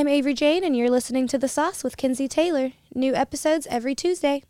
I'm Avery Jane, and you're listening to The Sauce with Kenzie Taylor. New episodes every Tuesday.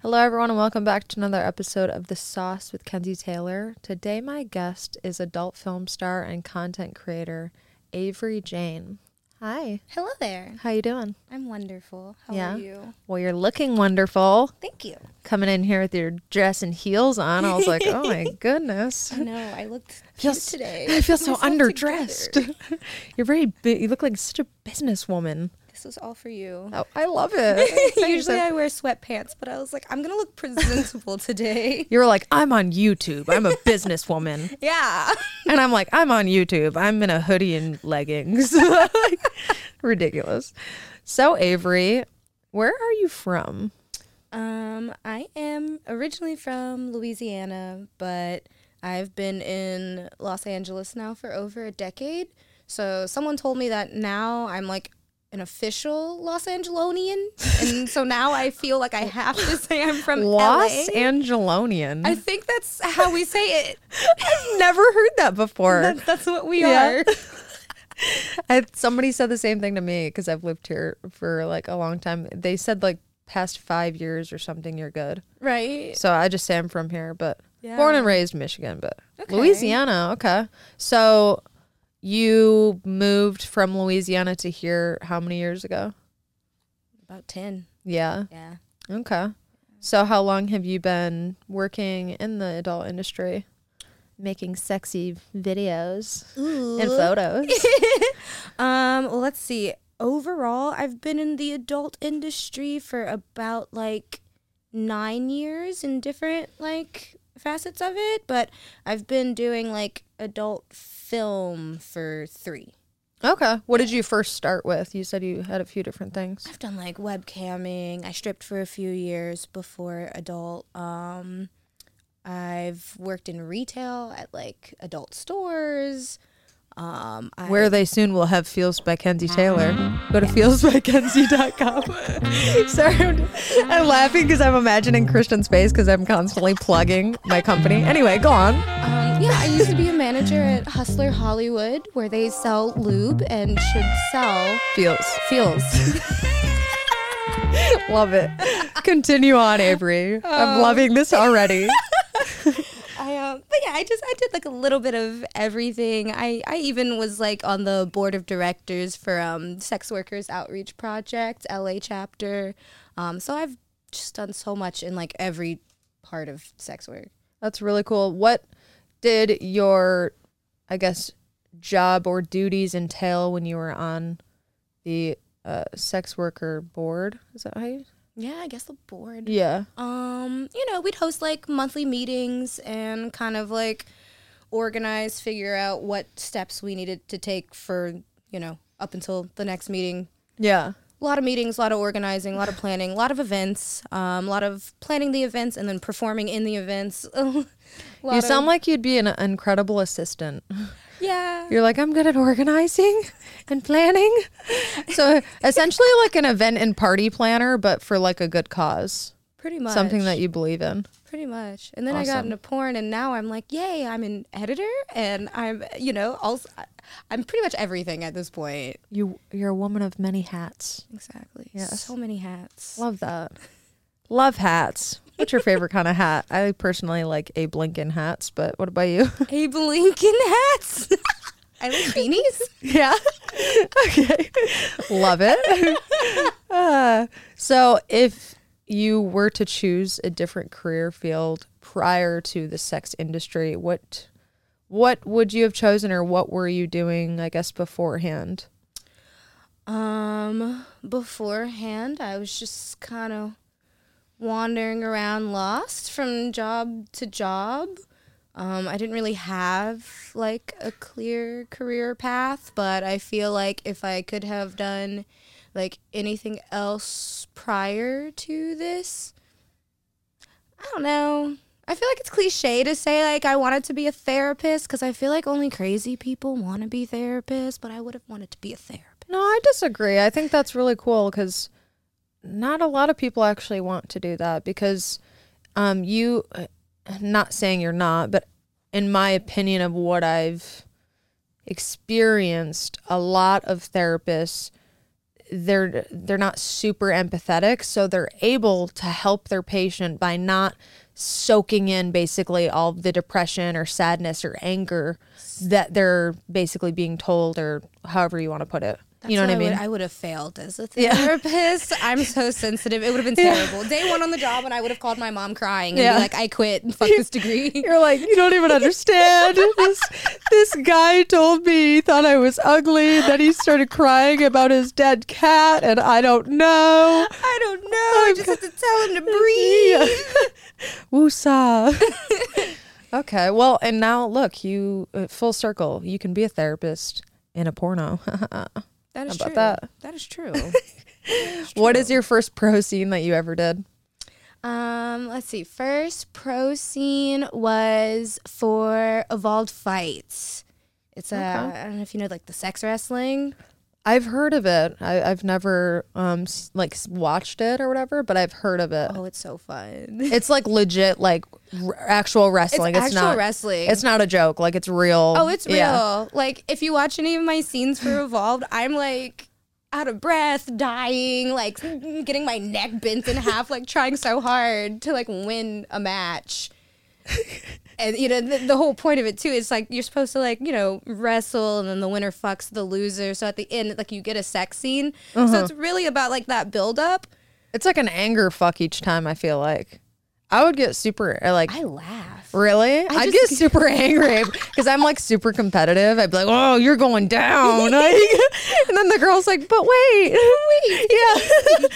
Hello, everyone, and welcome back to another episode of The Sauce with Kenzie Taylor. Today, my guest is adult film star and content creator Avery Jane. Hi, Hello there. how you doing? I'm wonderful. How Yeah. are you? Well, you're looking wonderful. Thank you. Coming in here with your dress and heels on, I was like, oh my goodness. I know I looked feel cute today. I feel so underdressed. you're very. You look like such a businesswoman. This was all for you. Oh, I love it. Usually I wear sweatpants, but I was like, I'm gonna look presentable today. you were like, I'm on YouTube. I'm a businesswoman. Yeah. And I'm like, I'm on YouTube. I'm in a hoodie and leggings. Like, ridiculous. So, Avery, where are you from? Um, I am originally from Louisiana, but I've been in Los Angeles now for over a decade. So someone told me that now I'm like an official Los Angelonian, and so now I feel like I have to say I'm from Los LA. Angelonian. I think that's how we say it. I've never heard that before. That's, that's what we Yeah. are. I, somebody said the same thing to me because I've lived here for like a long time. They said like past five years or something, you're good. Right. So I just say I'm from here, but Yeah. born and raised Michigan, but Okay. Louisiana. Okay. So you moved from Louisiana to here how many years ago? About 10. Yeah. Yeah. Okay. So how long have you been working in the adult industry? Making sexy videos and photos. Um, well, let's see. Overall, I've been in the adult industry for about like nine years in different like facets of it, but I've been doing like adult film for three. okay. What did you first start with? You said you had a few different things. I've done like webcamming. I stripped for a few years before adult. Um, I've worked in retail at like adult stores. Um, I, Where they soon will have Feels by Kenzie Taylor. Go to feelsbykenzie.com. Sorry, I'm, I'm laughing because I'm imagining Christian's face because I'm constantly plugging my company. Anyway, go on. Um, yeah, I used to be a manager at Hustler Hollywood, where they sell lube and should sell Feels. feels. Love it. Continue on, Avery. I'm loving this already. I um, but yeah, I just I did like a little bit of everything. I I even was like on the board of directors for um Sex Workers Outreach Project LA chapter. Um, so I've just done so much in like every part of sex work. That's really cool. What did your, I guess, job or duties entail when you were on the uh, sex worker board? Is that how you? Yeah, I guess the board. Yeah. Um, you know, we'd host like monthly meetings and kind of like organize, figure out what steps we needed to take for, you know, up until the next meeting. Yeah. A lot of meetings, a lot of organizing, a lot of planning, a lot of events, um, a lot of planning the events and then performing in the events. You sound like you'd be an incredible assistant. yeah, You're like, I'm good at organizing and planning. So essentially, like an event and party planner, but for like a good cause, pretty much something that you believe in. Pretty much. And then I got into porn, and now I'm like, yay! I'm an editor, and I'm, you know, also I'm pretty much everything at this point. You, you're a woman of many hats. Exactly. Yes. So many hats. Love that. Love hats. What's your favorite kind of hat? I personally like Abe Lincoln hats, but what about you? Abe Lincoln hats. I like beanies. yeah. okay. Love it. Uh, so, if you were to choose a different career field prior to the sex industry, what what would you have chosen, or what were you doing? I guess beforehand. Um, beforehand, I was just kind of wandering around lost from job to job. Um, I didn't really have like a clear career path, but I feel like if I could have done like anything else prior to this, I don't know. I feel like it's cliche to say like I wanted to be a therapist because I feel like only crazy people want to be therapists, but I would have wanted to be a therapist. No, I disagree. I think that's really cool because not a lot of people actually want to do that because um, you, not saying you're not, but in my opinion of what I've experienced a lot of therapists they're they're not super empathetic so they're able to help their patient by not soaking in basically all the depression or sadness or anger that they're basically being told or however you want to put it you know what I mean? Would, I would have failed as a therapist. I'm so sensitive. It would have been terrible. Yeah. Day one on the job, and I would have called my mom crying and yeah. be like, "I quit and fuck this degree." You're like, you don't even understand. this this guy told me he thought I was ugly. Then he started crying about his dead cat, and I don't know. I don't know. I just have to tell him to breathe. Woosah. okay, well, and now look, you uh, full circle. You can be a therapist in a porno. That is How about true. That? that is true. What is your first pro scene that you ever did? Um, let's see. First pro scene was for Evolved Fights. It's a okay. I don't know if you know like the sex wrestling. I've heard of it. I, have never um like watched it or whatever, but I've heard of it. Oh, it's so fun. It's like legit, like r- actual wrestling. It's, it's actual not wrestling. It's not a joke. Like it's real. Oh, it's real. Yeah. Like if you watch any of my scenes for Evolved, I'm like out of breath, dying, like getting my neck bent in half, like trying so hard to like win a match and you know the, the, whole point of it too is like you're supposed to like you know wrestle and then the winner fucks the loser so at the end like you get a sex scene uh-huh. so it's really about like that build up it's like an anger fuck each time i feel like I would get super like I laugh. Really? I would get super angry because I'm like super competitive. I'd be like, "Oh, you're going down," like, and then the girl's like, "But wait, wait, yeah."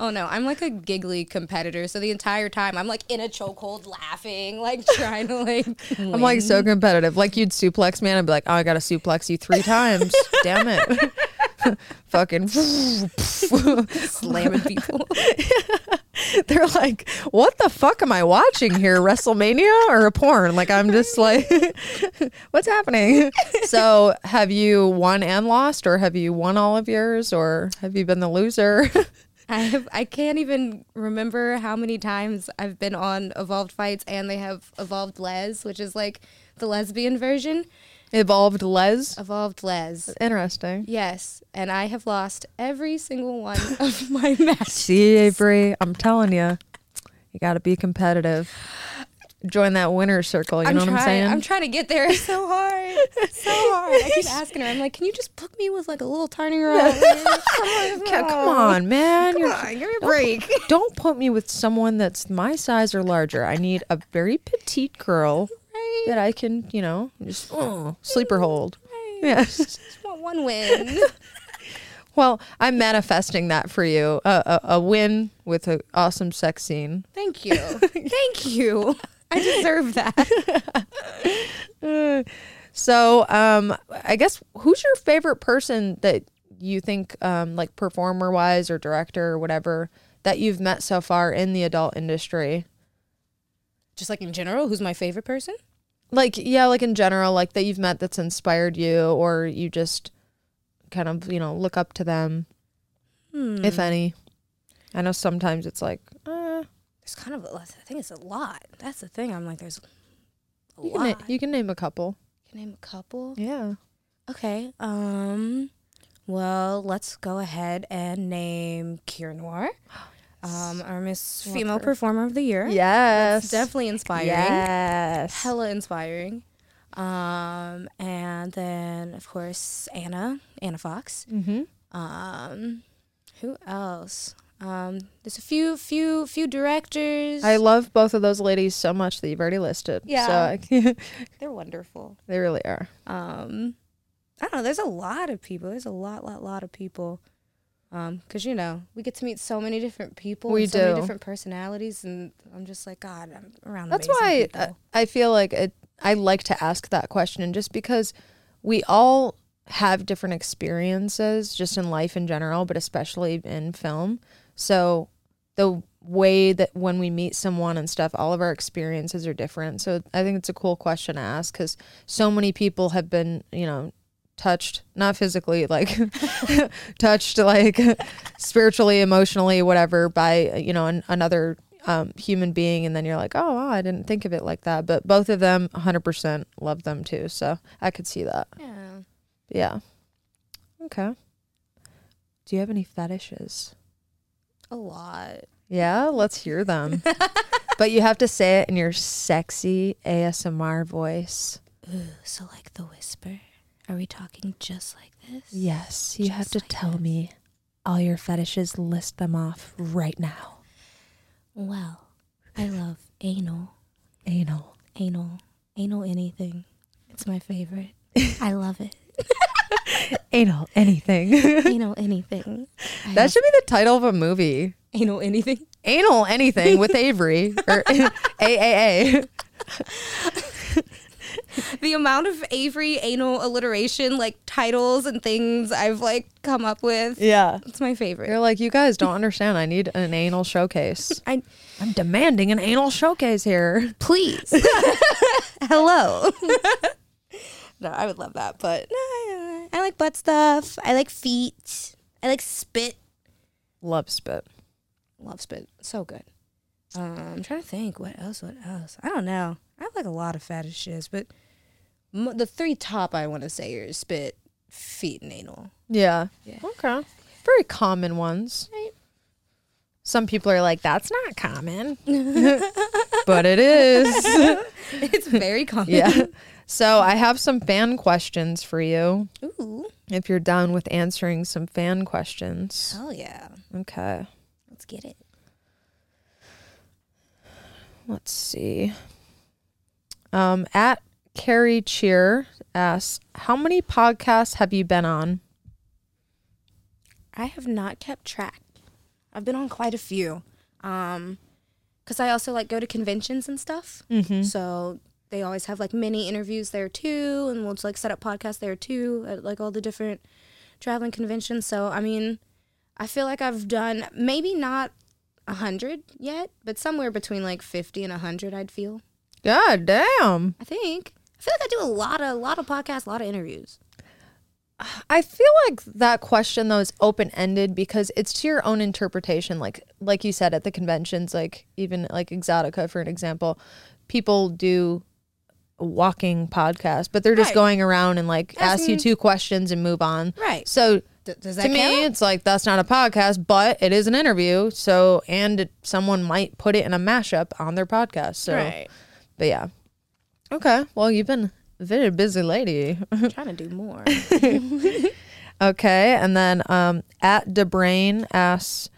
oh no, I'm like a giggly competitor. So the entire time I'm like in a chokehold, laughing, like trying to like. Win. I'm like so competitive. Like you'd suplex me, and I'd be like, "Oh, I gotta suplex you three times. Damn it." fucking slamming people. They're like, what the fuck am I watching here? WrestleMania or a porn? Like, I'm just like, what's happening? So, have you won and lost, or have you won all of yours, or have you been the loser? I have, I can't even remember how many times I've been on Evolved Fights, and they have Evolved Les, which is like the lesbian version. Evolved Les. Evolved Les. Interesting. Yes, and I have lost every single one of my matches. See, Avery, I'm telling you, you got to be competitive. Join that winner circle. You I'm know trying, what I'm saying? I'm trying to get there It's so hard, so hard. I keep asking her. I'm like, can you just book me with like a little tiny around? come, on, come on, man. Come on, give me a break. Don't, don't put me with someone that's my size or larger. I need a very petite girl that I can, you know, just oh, sleeper hold. Yes. Just want one win. well, I'm manifesting that for you. a, a win with an awesome sex scene. Thank you. Thank you. I deserve that. uh, so, um, I guess who's your favorite person that you think, um, like performer wise or director or whatever, that you've met so far in the adult industry? Just like in general, who's my favorite person? Like yeah like in general like that you've met that's inspired you or you just kind of you know look up to them hmm. if any. I know sometimes it's like uh, there's kind of a, i think it's a lot. That's the thing. I'm like there's a you lot can na- you can name a couple. You can name a couple? Yeah. Okay um well let's go ahead and name Kira Noir um, our Miss Love Female. Performer of the Year. Yes. definitely inspiring. Yes. Hella inspiring. Um, and then, of course, Anna, Anna Fox. Mm-hmm. Um, who else? Um, there's a few, few, few directors. I love both of those ladies so much that you've already listed. Yeah, so they're wonderful. They really are. Um, I don't know. There's a lot of people. There's a lot, lot, lot of people because um, you know we get to meet so many different people, we so do. many different personalities, and I'm just like, God, I'm around. That's why people. I feel like it, I like to ask that question, just because we all have different experiences, just in life in general, but especially in film. So the way that when we meet someone and stuff, all of our experiences are different. So I think it's a cool question to ask because so many people have been, you know, touched, not physically, like touched, like spiritually, emotionally, whatever, by you know an, another um, human being, and then you're like, oh, wow, I didn't think of it like that. But both of them, 100% love them too. So I could see that. Yeah. Yeah. Okay. Do you have any fetishes? A lot. Yeah, let's hear them. but you have to say it in your sexy ASMR voice. Ooh, so like the whisper. Are we talking just like this? Yes, you have to like tell this. me all your fetishes. List them off right now. Well, I love anal, Anal. anal, anal anything. It's my favorite. I love it. Anal anything. Anal anything. I that should be the title of a movie. anal anything. Anal anything with Avery or AAA. The amount of Avery anal alliteration, like titles and things I've like come up with. Yeah. It's my favorite. You're like, you guys don't understand. I need an anal showcase. I I'm demanding an anal showcase here. please. Hello. no, I would love that, but no, I, I like butt stuff. I like feet. I like spit. Love spit. Love spit. So good. Um, I'm trying to think. What else? What else? I don't know. I have like a lot of fetishes, but m- the three top I want to say are spit, feet, and anal. Yeah. Yeah. Okay. Very common ones. Right. Some people are like, that's not common. but it is. it's very common. yeah. So I have some fan questions for you Ooh. if you're down with answering some fan questions. Hell yeah. Okay. Let's get it. Let's see. Um, at Carrie Cheer asks, How many podcasts have you been on? I have not kept track. I've been on quite a few. Um, cause I also like go to conventions and stuff. Mm-hmm. So they always have like mini interviews there too, and we'll just like set up podcasts there too at like all the different traveling conventions. So I mean, I feel like I've done maybe not a hundred yet, but somewhere between like fifty and a hundred. I'd feel. God damn. I think. I feel like I do a lot of a lot of podcasts, a lot of interviews. I feel like that question though is open ended because it's to your own interpretation. Like like you said at the conventions, like even like Exxxotica for an example, people do walking podcast, but they're just Right. going around and like ask you two questions and move on. Right. So D- does that to me, it's like that's not a podcast, but it is an interview. So and it, someone might put it in a mashup on their podcast. So, Right. But yeah, okay. Well, you've been a very busy lady. I'm trying to do more. Okay, and then um, at DeBrain asks,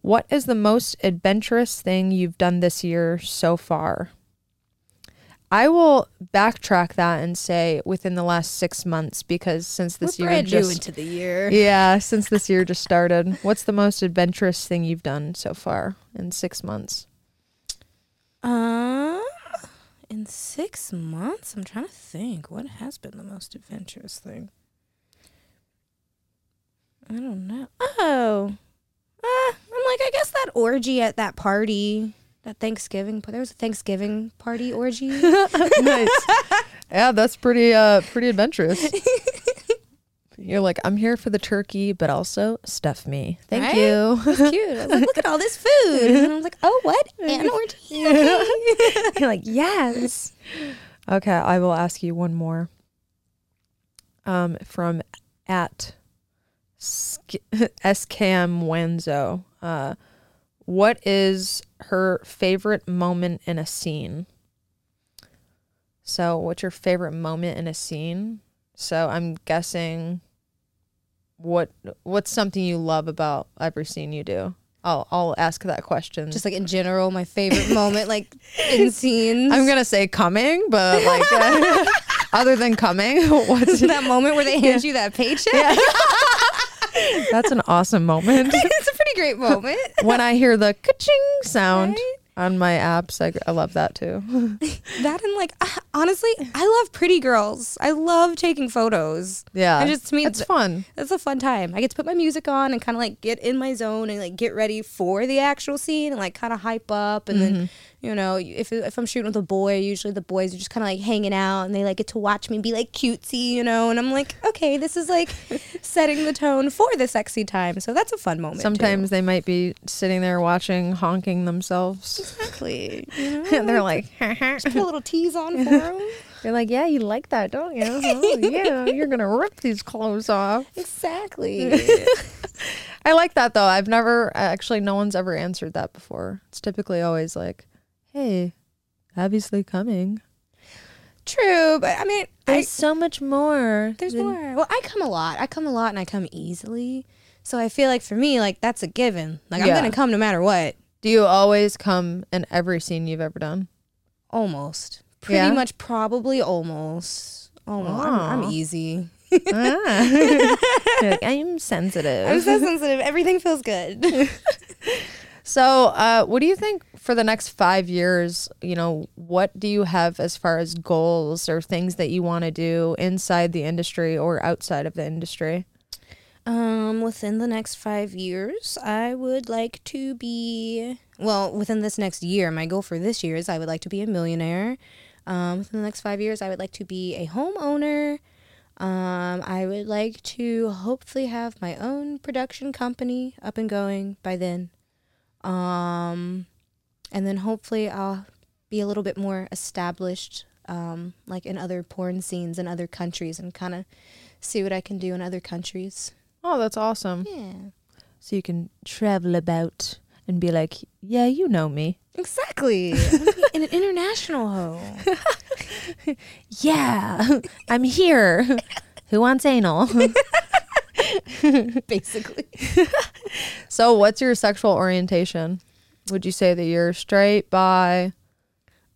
"What is the most adventurous thing you've done this year so far?" I will backtrack that and say within the last six months because since this What year just into the year? yeah, since this year just started, what's the most adventurous thing you've done so far in six months? Um, in six months, I'm trying to think. What has been the most adventurous thing? I don't know. Oh, uh, I'm like, I guess that orgy at that party, that Thanksgiving. There was a Thanksgiving party orgy. nice. Yeah, that's pretty uh pretty adventurous. You're like, I'm here for the turkey, but also stuff me. Thank Right? you. It's cute. I was like, look at all this food. And I was like, oh, what? An orgy? You're like, yes. Okay, I will ask you one more. Um, from at Sk- SKM Wenzo. Uh, what is her favorite moment in a scene? So, what's your favorite moment in a scene? So, I'm guessing what what's something you love about every scene you do. I'll I'll ask that question. Just like in general, my favorite moment, like in scenes. I'm gonna say coming, but like uh, other than coming, what's that moment where they hand you that paycheck. Yeah. that's an awesome moment. it's a pretty great moment. when I hear the ka-ching sound Right? On my apps, I, I love that too. That and like ah, honestly, I love pretty girls. I love taking photos. Yeah, And just to me, it's fun. It's a fun time. I get to put my music on and kind of like get in my zone and like get ready for the actual scene and like kind of hype up. And then, you know, if, if I'm shooting with a boy, usually the boys are just kind of like hanging out and they like get to watch me be like cutesy, you know. And I'm like, okay, this is like setting the tone for the sexy time. So that's a fun moment. too. Sometimes they might be sitting there watching, honking themselves. exactly. You know, and they're like, just put a little tease on for them. You're like, yeah, you like that, don't you? Oh, yeah, you're gonna rip these clothes off. Exactly. I like that though. I've never actually, no one's ever answered that before. It's typically always like, hey, obviously coming. True, but I mean, I, There's so much more. there's than- more. Well, I come a lot. I come a lot, and I come easily. So I feel like for me, like that's a given. Like I'm gonna come no matter what. Do you always come in every scene you've ever done? Almost. Pretty Yeah? much, probably almost. Almost. I'm, I'm easy. ah. Like, I'm sensitive. I'm so sensitive. Everything feels good. So, uh, what do you think for the next five years? You know, what do you have as far as goals or things that you want to do inside the industry or outside of the industry? Um, within the next five years, I would like to be well. Within this next year, my goal for this year is I would like to be a millionaire. Um, within the next five years, I would like to be a homeowner. Um, I would like to hopefully have my own production company up and going by then. Um, and then hopefully I'll be a little bit more established, um, like in other porn scenes in other countries, and kind of see what I can do in other countries. Oh, that's awesome. Yeah. So you can travel about and be like, yeah, you know me. Exactly. Be an international hoe. Yeah, I'm here. Who wants anal? Basically. so, what's your sexual orientation? Would you say that you're straight, bi,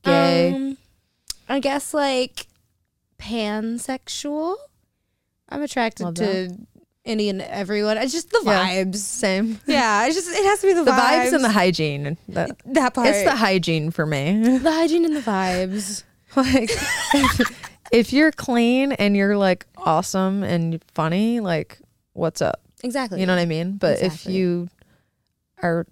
gay? Um, I guess like pansexual. I'm attracted Love to any and everyone. It's just the Yeah. vibes. Same. Yeah, it's just it has to be the, The vibes. vibes and the hygiene. The- that part. it's the hygiene for me. the hygiene and the vibes. like if you're clean and you're like awesome and funny like what's up Exactly. you know what i mean but if you are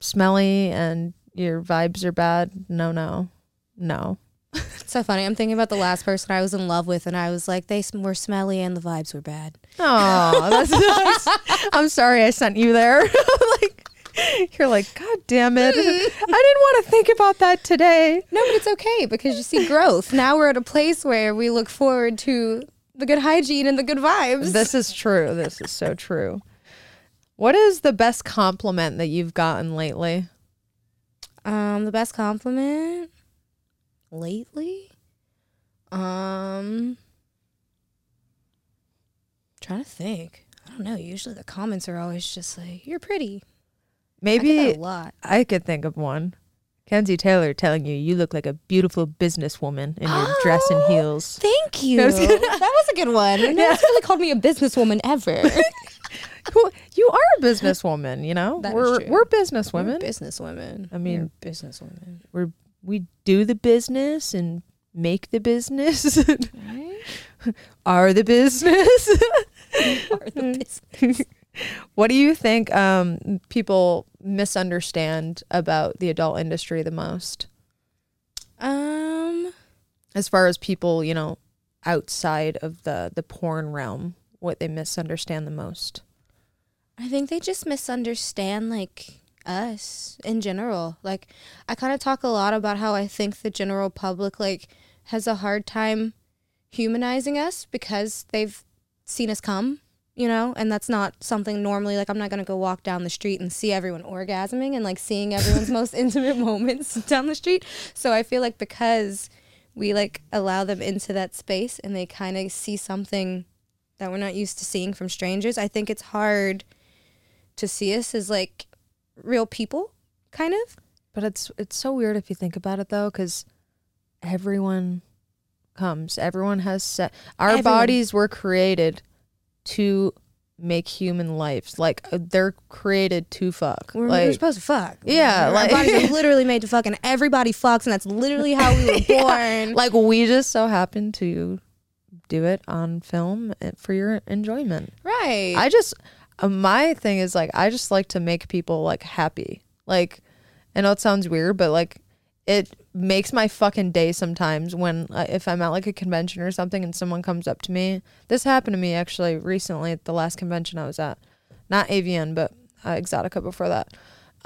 smelly and your vibes are bad no no no It's so funny. I'm thinking about the last person I was in love with, and I was like, they were smelly and the vibes were bad. oh that's nice i'm sorry i sent you there like you're like god damn it i didn't want to think about that today No, but it's okay because you see growth. now we're at a place where we look forward to the good hygiene and the good vibes. this is true this is so true what is the best compliment that you've gotten lately Um, the best compliment lately? Um trying to think. I don't know. Usually the comments are always just like, You're pretty. Maybe a lot. I could think of one. Kenzie Taylor telling you you look like a beautiful businesswoman in your dress and Oh, heels. Thank you. I was that was a good one. No one's really called me a businesswoman ever. Well, you are a businesswoman, you know. That we're we're businesswomen. businesswomen. I mean- We're businesswomen. we're we do the business and make the business. Right? are the business. Are the business. what do you think um, people misunderstand about the adult industry the most? Um As far as people, you know, outside of the the porn realm, what they misunderstand the most. I think they just misunderstand like us in general. Like I kind of talk a lot about how I think the general public like has a hard time humanizing us because they've seen us come, you know, and that's not something normally like I'm not going to go walk down the street and see everyone orgasming and like seeing everyone's most intimate moments down the street. So I feel like because we like allow them into that space and they kind of see something that we're not used to seeing from strangers, I think it's hard to see us as like real people, kind of. But it's it's so weird if you think about it though, because everyone comes. Everyone has set. Our Everyone. bodies were created to make human lives. Like uh, they're created to fuck. We're, like we're supposed to fuck. Yeah, Our like- bodies are literally made to fuck, and everybody fucks, and that's literally how we were born. like we just so happen to do it on film uh, for your enjoyment. right. I just uh, my thing is like I just like to make people like happy. Like I know it sounds weird, but like it makes my fucking day sometimes when uh, if I'm at like a convention or something and someone comes up to me. This happened to me actually recently at the last convention I was at. Not AVN, but uh, Exxxotica before that.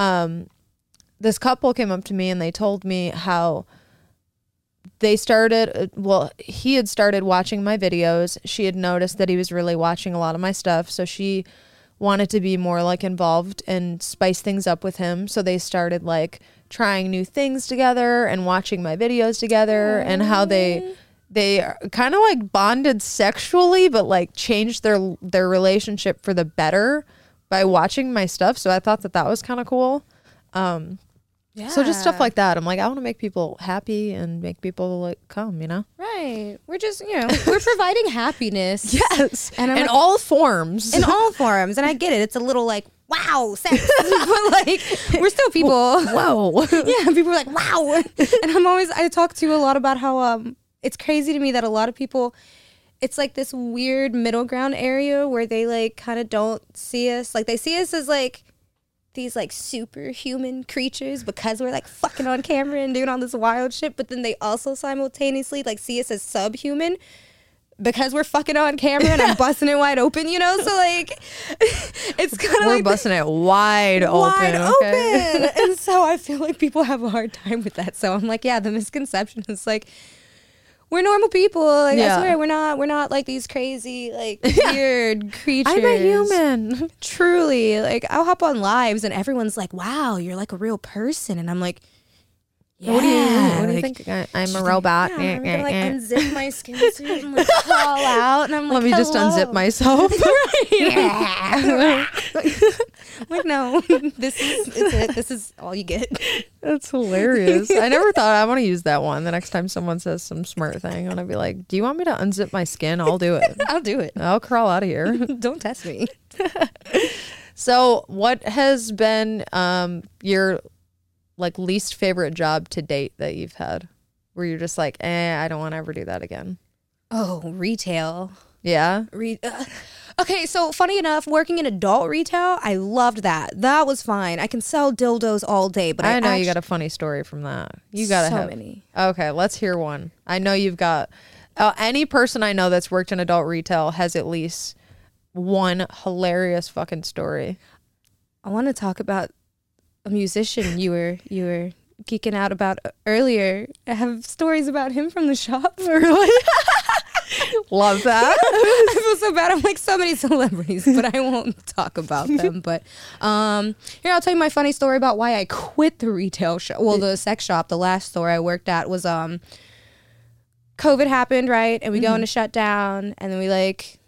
Um this couple came up to me and they told me how they started uh, well he had started watching my videos she had noticed that he was really watching a lot of my stuff so she wanted to be more like involved and spice things up with him. So they started like trying new things together and watching my videos together and how they they kind of like bonded sexually but like changed their their relationship for the better by watching my stuff. So i thought that that was kind of cool. Um Yeah. so just stuff like that i'm like i want to make people happy and make people like come you know right. We're just you know we're providing happiness. yes And I'm in like- all forms in all forms, and I get it. It's a little like wow, sex, but like we're still people. whoa yeah, people are like wow, and I'm always I talk to you a lot about how um it's crazy to me that a lot of people. It's like this weird middle ground area where they like kind of don't see us. Like they see us as like these like superhuman creatures because we're like fucking on camera and doing all this wild shit, but then they also simultaneously like see us as subhuman because we're fucking on camera and I'm busting it wide open, you know? So like it's kind of we're like busting it wide, wide open okay? open. and so I feel like people have a hard time with that. So I'm like, yeah, the misconception is like we're normal people. Like Yeah. I swear we're not we're not like these crazy, like weird creatures. i'm a human Truly. Like I'll hop on lives and everyone's like, Wow, you're like a real person and I'm like yeah, what do you what do you like, think I, i'm a like, robot Yeah, I'm gonna like unzip my skin suit and like crawl out and I'm like let me just unzip myself yeah. like no, this is it's it. This is all you get. That's hilarious. I never thought I want to use that one. The next time someone says some smart thing, I'm gonna be like, "Do you want me to unzip my skin? I'll do it. I'll do it. I'll crawl out of here." Don't test me. So, what has been um your like least favorite job to date that you've had, where you're just like, "Eh, I don't want to ever do that again." Oh, retail. Yeah. Re- uh, okay, so funny enough, working in adult retail, I loved that. That was fine. I can sell dildos all day, but I, I know you got a funny story from that. You gotta so have. many. Okay, let's hear one. I know you've got. Uh, any person I know that's worked in adult retail has at least one hilarious fucking story. I want to talk about a musician you were you were geeking out about earlier. I have stories about him from the shop. Really? Love that. I feel so bad. I'm like so many celebrities, but I won't talk about them. But um, here I'll tell you my funny story about why I quit the retail shop. Well, the sex shop. The last store I worked at was um, COVID happened, right? And we go into shutdown, and then we like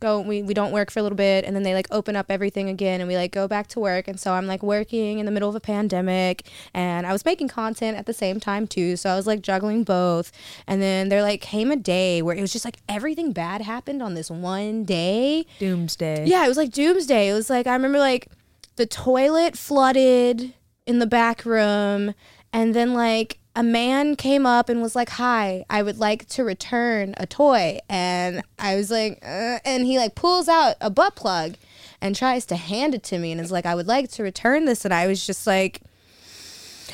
go we, we don't work for a little bit and then they like open up everything again and we like go back to work and so i'm like working in the middle of a pandemic and i was making content at the same time too so i was like juggling both and then there like came a day where it was just like everything bad happened on this one day Doomsday. yeah it was like doomsday it was like i remember like the toilet flooded in the back room and then like a man came up and was like hi i would like to return a toy. And i was like uh, and he like pulls out a butt plug and tries to hand it to me and is like i would like to return this. And i was just like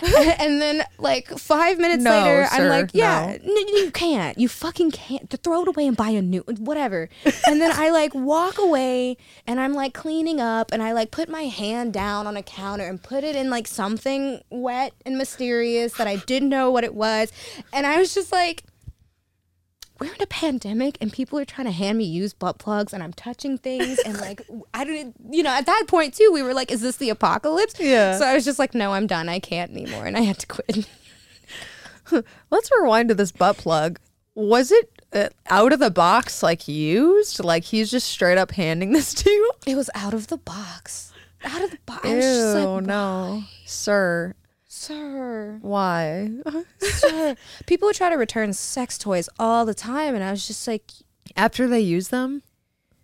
and then like five minutes No, later i'm like yeah no. n- you can't. You fucking can't. Throw it away and buy a new whatever. And then i like walk away and i'm like cleaning up and i like put my hand down on a counter and put it in like something wet and mysterious that i didn't know what it was. And i was just like we're in a pandemic and people are trying to hand me used butt plugs and I'm touching things and like I don't you know at that point too we were like is this the apocalypse Yeah. so I was just like no I'm done I can't anymore and I had to quit Let's rewind to this butt plug. Was it uh, out of the box, like used? Like he's just straight up handing this to you? it was out of the box out of the box I was just Ew, like no, sir. Sir Why? sir people would try to return sex toys all the time and I was just like After they use them?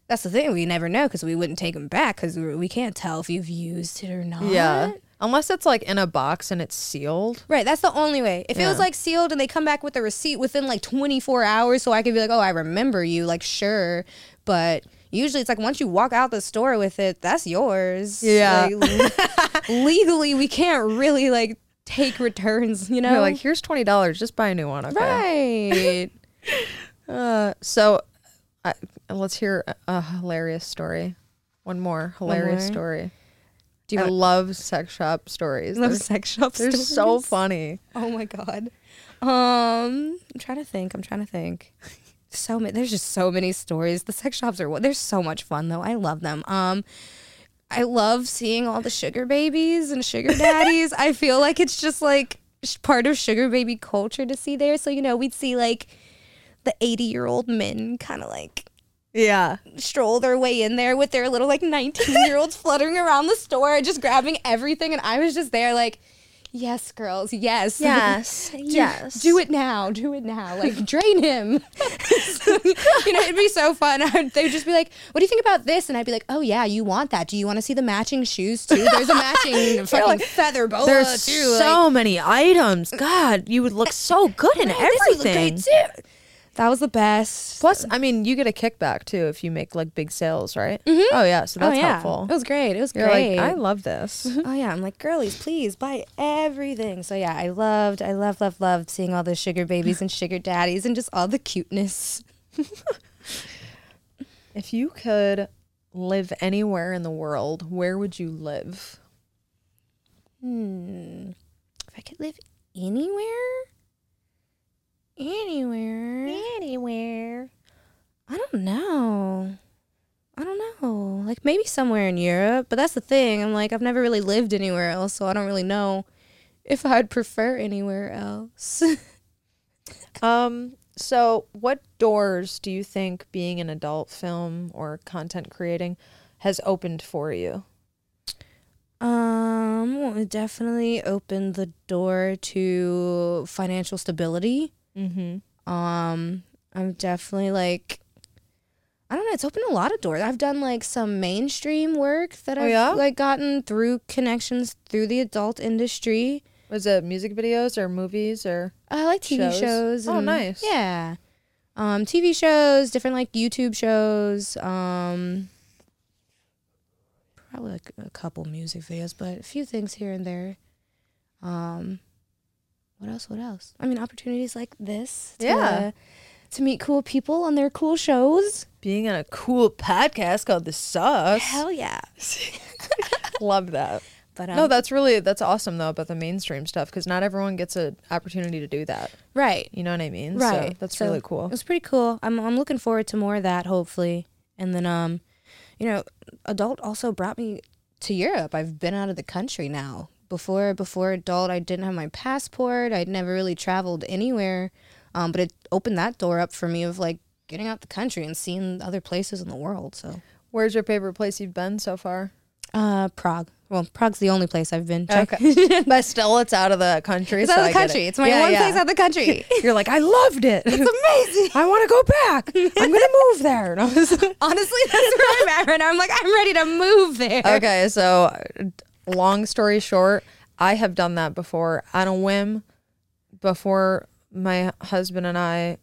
that's the thing we never know because we wouldn't take them back because we, we can't tell if you've used it or not Yeah. Unless it's like in a box and it's sealed. Right, that's the only way. If it was like sealed and they come back with a receipt within like 24 hours, so I could be like, oh, I remember you, like, sure. But usually it's like once you walk out the store with it, that's yours. Yeah. Like, legally, we can't really like take returns, you know? You're like, here's twenty dollars, just buy a new one, okay? right. Uh, so, uh, let's hear a, a hilarious story. One more hilarious more? story. Do you I love sex shop stories. love They're, sex shop they're so funny. Oh my god. Um, I'm trying to think. I'm trying to think. So many. There's just so many stories. The sex shops are. They're so much fun though. I love them. Um, I love seeing all the sugar babies and sugar daddies. I feel like it's just like part of sugar baby culture to see there. So you know, we'd see like the 80 year old men kind of like Yeah. stroll their way in there with their little like 19 year olds fluttering around the store, just grabbing everything. And I was just there like, yes, girls, yes. Yes. Do, yes. Do it now. Do it now. Like, drain him. You know, it'd be so fun. I'd, they'd just be like, what do you think about this? And I'd be like, oh, yeah, you want that. Do you want to see the matching shoes, too? There's a matching fucking like, feather boa, There's too. so like, many items. God, you would look so good in "Man, oh, this would look great, everything. Too." That was the best. Plus, I mean, you get a kickback too if you make like big sales, right? Oh yeah, so that's oh, yeah. helpful. It was great. It was You're great. like, I love this. oh yeah, I'm like, girlies, please buy everything. So yeah, I loved, I loved, loved, loved seeing all the sugar babies and sugar daddies and just all the cuteness. if you could live anywhere in the world, where would you live? Hmm. If I could live anywhere, anywhere, Anywhere. I don't know. I don't know. Like maybe somewhere in Europe, but that's the thing. I'm like, I've never really lived anywhere else, so I don't really know if I'd prefer anywhere else. Um. So, what doors do you think being an adult film or content creating has opened for you? Um, it definitely opened the door to financial stability. Mm-hmm. Um, I'm definitely like, I don't know. It's opened a lot of doors. I've done like some mainstream work that Oh, I've yeah? like gotten through connections through the adult industry. Was it music videos or movies or? I like TV Shows? shows. Oh, nice. Yeah. Um, TV shows, different like YouTube shows. Um, probably like a couple music videos, but a few things here and there. Um, what else? What else? I mean, opportunities like this. To, Yeah. To meet cool people on their cool shows. Being on a cool podcast called The Sauce. Hell yeah. Love that. But um, no, that's really that's awesome though about the mainstream stuff because not everyone gets an opportunity to do that. right. You know what I mean? Right. So that's So, really It cool. was pretty cool. I'm I'm looking forward to more of that hopefully. And then um you know, adult also brought me to Europe. I've been out of the country now. Before before adult I didn't have my passport. I'd never really traveled anywhere. Um but it opened that door up for me of like getting out the country and seeing other places in the world. So Where's your favorite place you've been so far? uh Prague. Well, Prague's the only place I've been. Okay. but still, it's out of the country. It's so out of the country. it. It's my Yeah, one yeah. place out of the country. You're like, I loved it. it's amazing. I want to go back. I'm gonna move there. And I was- Honestly, that's where I'm at right now. I'm like, I'm ready to move there. okay, so long story short, I have done that before on a whim. Before my husband and I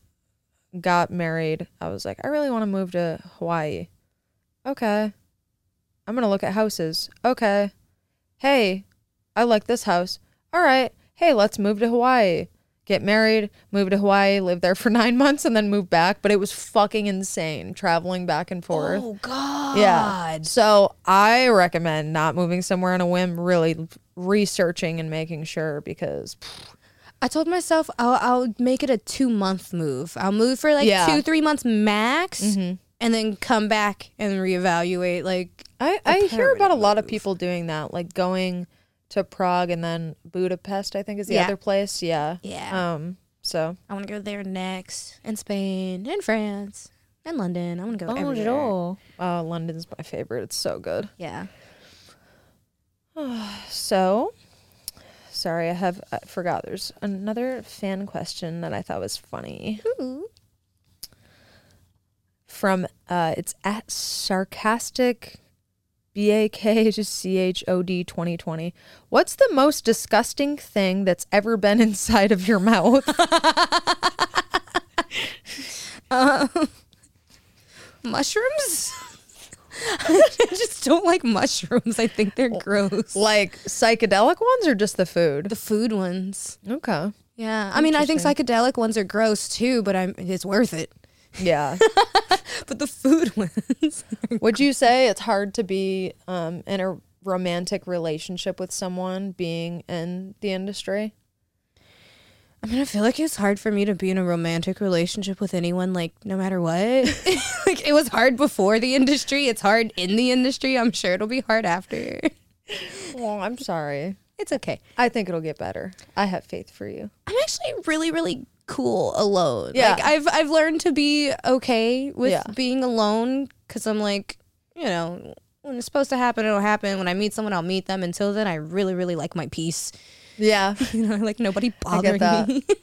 got married, I was like, I really want to move to Hawaii. Okay. I'm going to look at houses. Okay. Hey, I like this house. All right. Hey, let's move to Hawaii. Get married, move to Hawaii, live there for nine months, and then move back. But it was fucking insane traveling back and forth. Oh God. Yeah. So I recommend not moving somewhere on a whim, really researching and making sure because I told myself I'll, I'll make it a two month move. I'll move for like Yeah. two, three months max, Mhm. and then come back and reevaluate. Like, I hear about a lot of people doing that, like going to Prague and then Budapest, I think is the Yeah. other place. Yeah. yeah, Um, so I want to go there next, and Spain, and France, and London. I want to go Oh, everywhere. sure. uh, London's my favorite. It's so good. Yeah. So, sorry, I have I forgot. There's another fan question that I thought was funny. Ooh. from uh it's at sarcastic B A K C H O D 2020. What's the most disgusting thing that's ever been inside of your mouth? Uh, mushrooms. I just don't like mushrooms. I think they're gross. like psychedelic ones or just the food? The food ones. Okay. Yeah, I mean, I think psychedelic ones are gross too, but I'm it's worth it. Yeah. But the food ones, Would you say it's hard to be um in a romantic relationship with someone being in the industry? I mean, I feel like it's hard for me to be in a romantic relationship with anyone, like, no matter what. like, it was hard before the industry. It's hard in the industry. I'm sure it'll be hard after. Well, I'm sorry. It's okay. I think it'll get better. I have faith for you. I'm actually really, really cool alone. Yeah. Like, I've, I've learned to be okay with Yeah. being alone because I'm like, you know, when it's supposed to happen, it'll happen. When I meet someone, I'll meet them. Until then, I really, really like my peace. Yeah. You know, like nobody bothering me.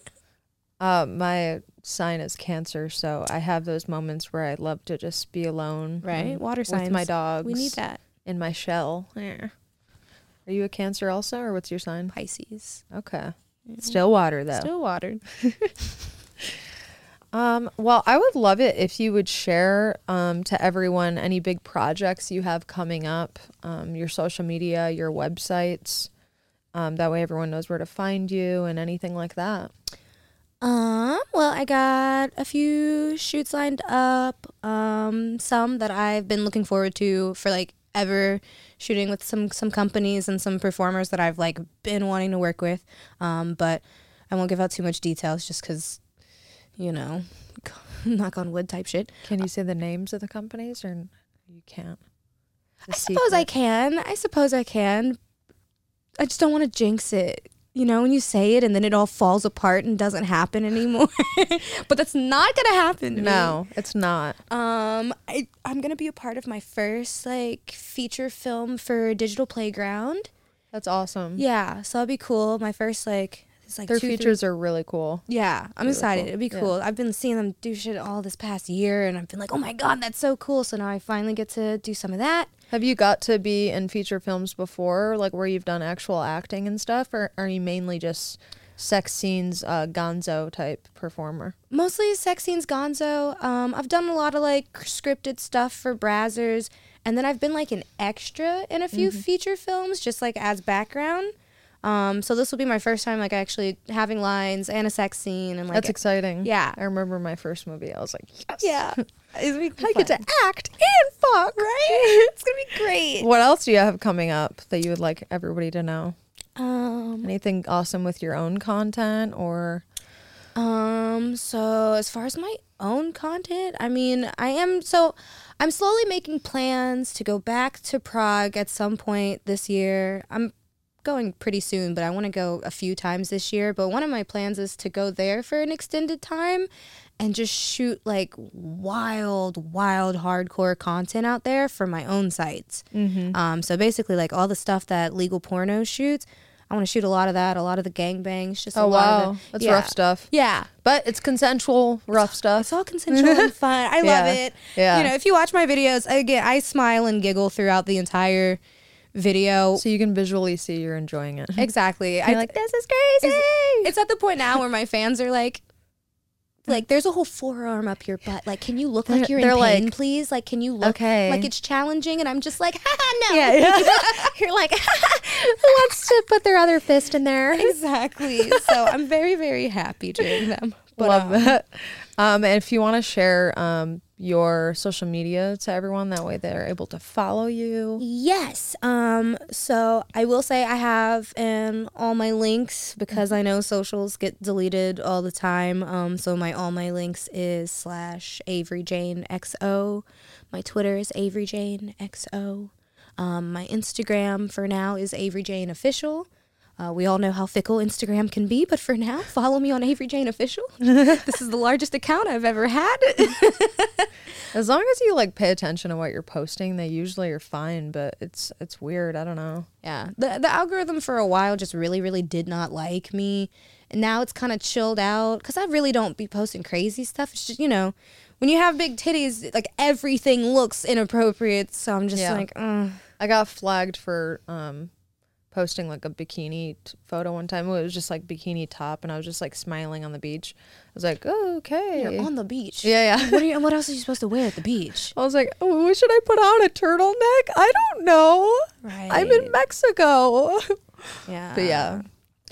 Uh, my sign is Cancer, so I have those moments where I love to just be alone. right? Water signs. With my dogs. We need that. In my shell. Yeah. Are you a Cancer also, or what's your sign? Pisces. Okay. Still water, though. Still watered. Um, well, I would love it if you would share um, to everyone any big projects you have coming up, um, your social media, your websites. Um, that way, everyone knows where to find you and anything like that. Um, well, I got a few shoots lined up. Um, some that I've been looking forward to for like ever shooting with some some companies and some performers that I've like been wanting to work with. Um, but I won't give out too much details just because, you know, knock on wood type shit. Can you say the names of the companies, or you can't? I suppose I can. I suppose I can. I just don't want to jinx it. You know, when you say it and then it all falls apart and doesn't happen anymore. but that's not gonna happen. To me. No, it's not. Um, I I'm gonna be a part of my first like feature film for Digital Playground. That's awesome. Yeah, so that'll be cool. My first like it's like Their two, three- features are really cool. yeah, I'm Really excited. cool. It'll be Yeah. cool. I've been seeing them do shit all this past year, and I've been like, oh my god, that's so cool. So now I finally get to do some of that. Have you got to be in feature films before, like where you've done actual acting and stuff, or are you mainly just sex scenes, uh, gonzo type performer? mostly sex scenes gonzo um i've done a lot of like scripted stuff for brazzers and then i've been like an extra in a few Mm-hmm. feature films just like as background um so this will be my first time like actually having lines and a sex scene and like That's exciting. yeah. I remember my first movie. I was like, yes. yeah I get to act and fuck. right it's gonna be great What else do you have coming up that you would like everybody to know? um Anything awesome with your own content or Um, so as far as my own content, I mean, I am so I'm slowly making plans to go back to Prague at some point this year. I'm going pretty soon, but I want to go a few times this year. But one of my plans is to go there for an extended time and just shoot like wild, wild, hardcore content out there for my own sites. Um, so basically, like all the stuff that legal porno shoots. I want to shoot a lot of that, a lot of the gangbangs, just a Oh lot wow. of the, That's yeah. rough stuff. Yeah, But it's consensual rough stuff. it's all consensual and fun. I love Yeah. it. Yeah. You know, if you watch my videos, again, I smile and giggle throughout the entire video. So you can visually see you're enjoying it. Exactly. I You're like, this is crazy. it's, it's at the point now where my fans are like, like, there's a whole forearm up your butt. Like, can you look like you're in pain, like, please? Like, can you look okay. like it's challenging? And I'm just like, no. Yeah, yeah. You're like, who wants to put their other fist in there? exactly. So I'm very, very happy doing them. But, Love um, that. Um, and if you want to share um, your social media to everyone, that way they're able to follow you. Yes. Um. So I will say I have um all my links because I know socials get deleted all the time. Um. So my all my links is slash Avery Jane XO. My Twitter is Avery Jane XO. Um. My Instagram for now is Avery Jane Official. Uh, we all know how fickle Instagram can be, but for now, follow me on Avery Jane Official. this is the largest account I've ever had. As long as you like pay attention to what you're posting, they usually are fine. But it's it's weird. I don't know. Yeah. The the algorithm for a while just really really did not like me. And now it's kind of chilled out cuz I really don't be posting crazy stuff. It's just, you know, when you have big titties, like everything looks inappropriate, so I'm just Yeah. like, Ugh. I got flagged for um, posting like a bikini t- photo one time. It was just like bikini top, and I was just like smiling on the beach. I was like, oh, okay. you're on the beach. yeah, yeah. What are you, what else are you supposed to wear at the beach? I was like, oh, should I put on? A turtleneck? I don't know. Right. I'm in Mexico. Yeah. but yeah.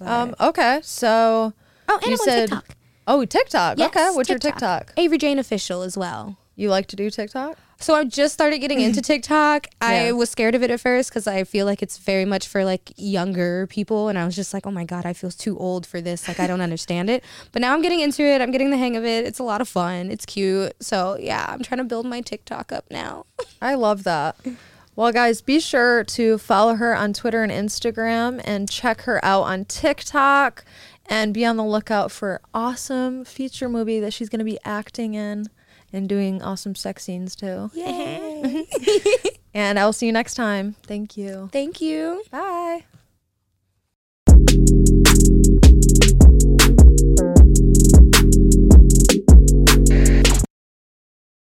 But- Um. Okay. So. oh, and you I'm said- on TikTok. Oh, TikTok. Yes, okay. What's your TikTok? Avery Jane official as well. You like to do TikTok? So I just started getting into TikTok. Yeah. I was scared of it at first because I feel like it's very much for like younger people, and I was just like, oh my god, I feel too old for this. Like I don't understand it. But now I'm getting into it. I'm getting the hang of it. It's a lot of fun. It's cute. So yeah, I'm trying to build my TikTok up now. I love that. Well, guys, be sure to follow her on Twitter and Instagram and check her out on TikTok and be on the lookout for awesome feature movie that she's going to be acting in and doing awesome sex scenes too. Yay! And I'll see you next time. Thank you. Thank you. Bye.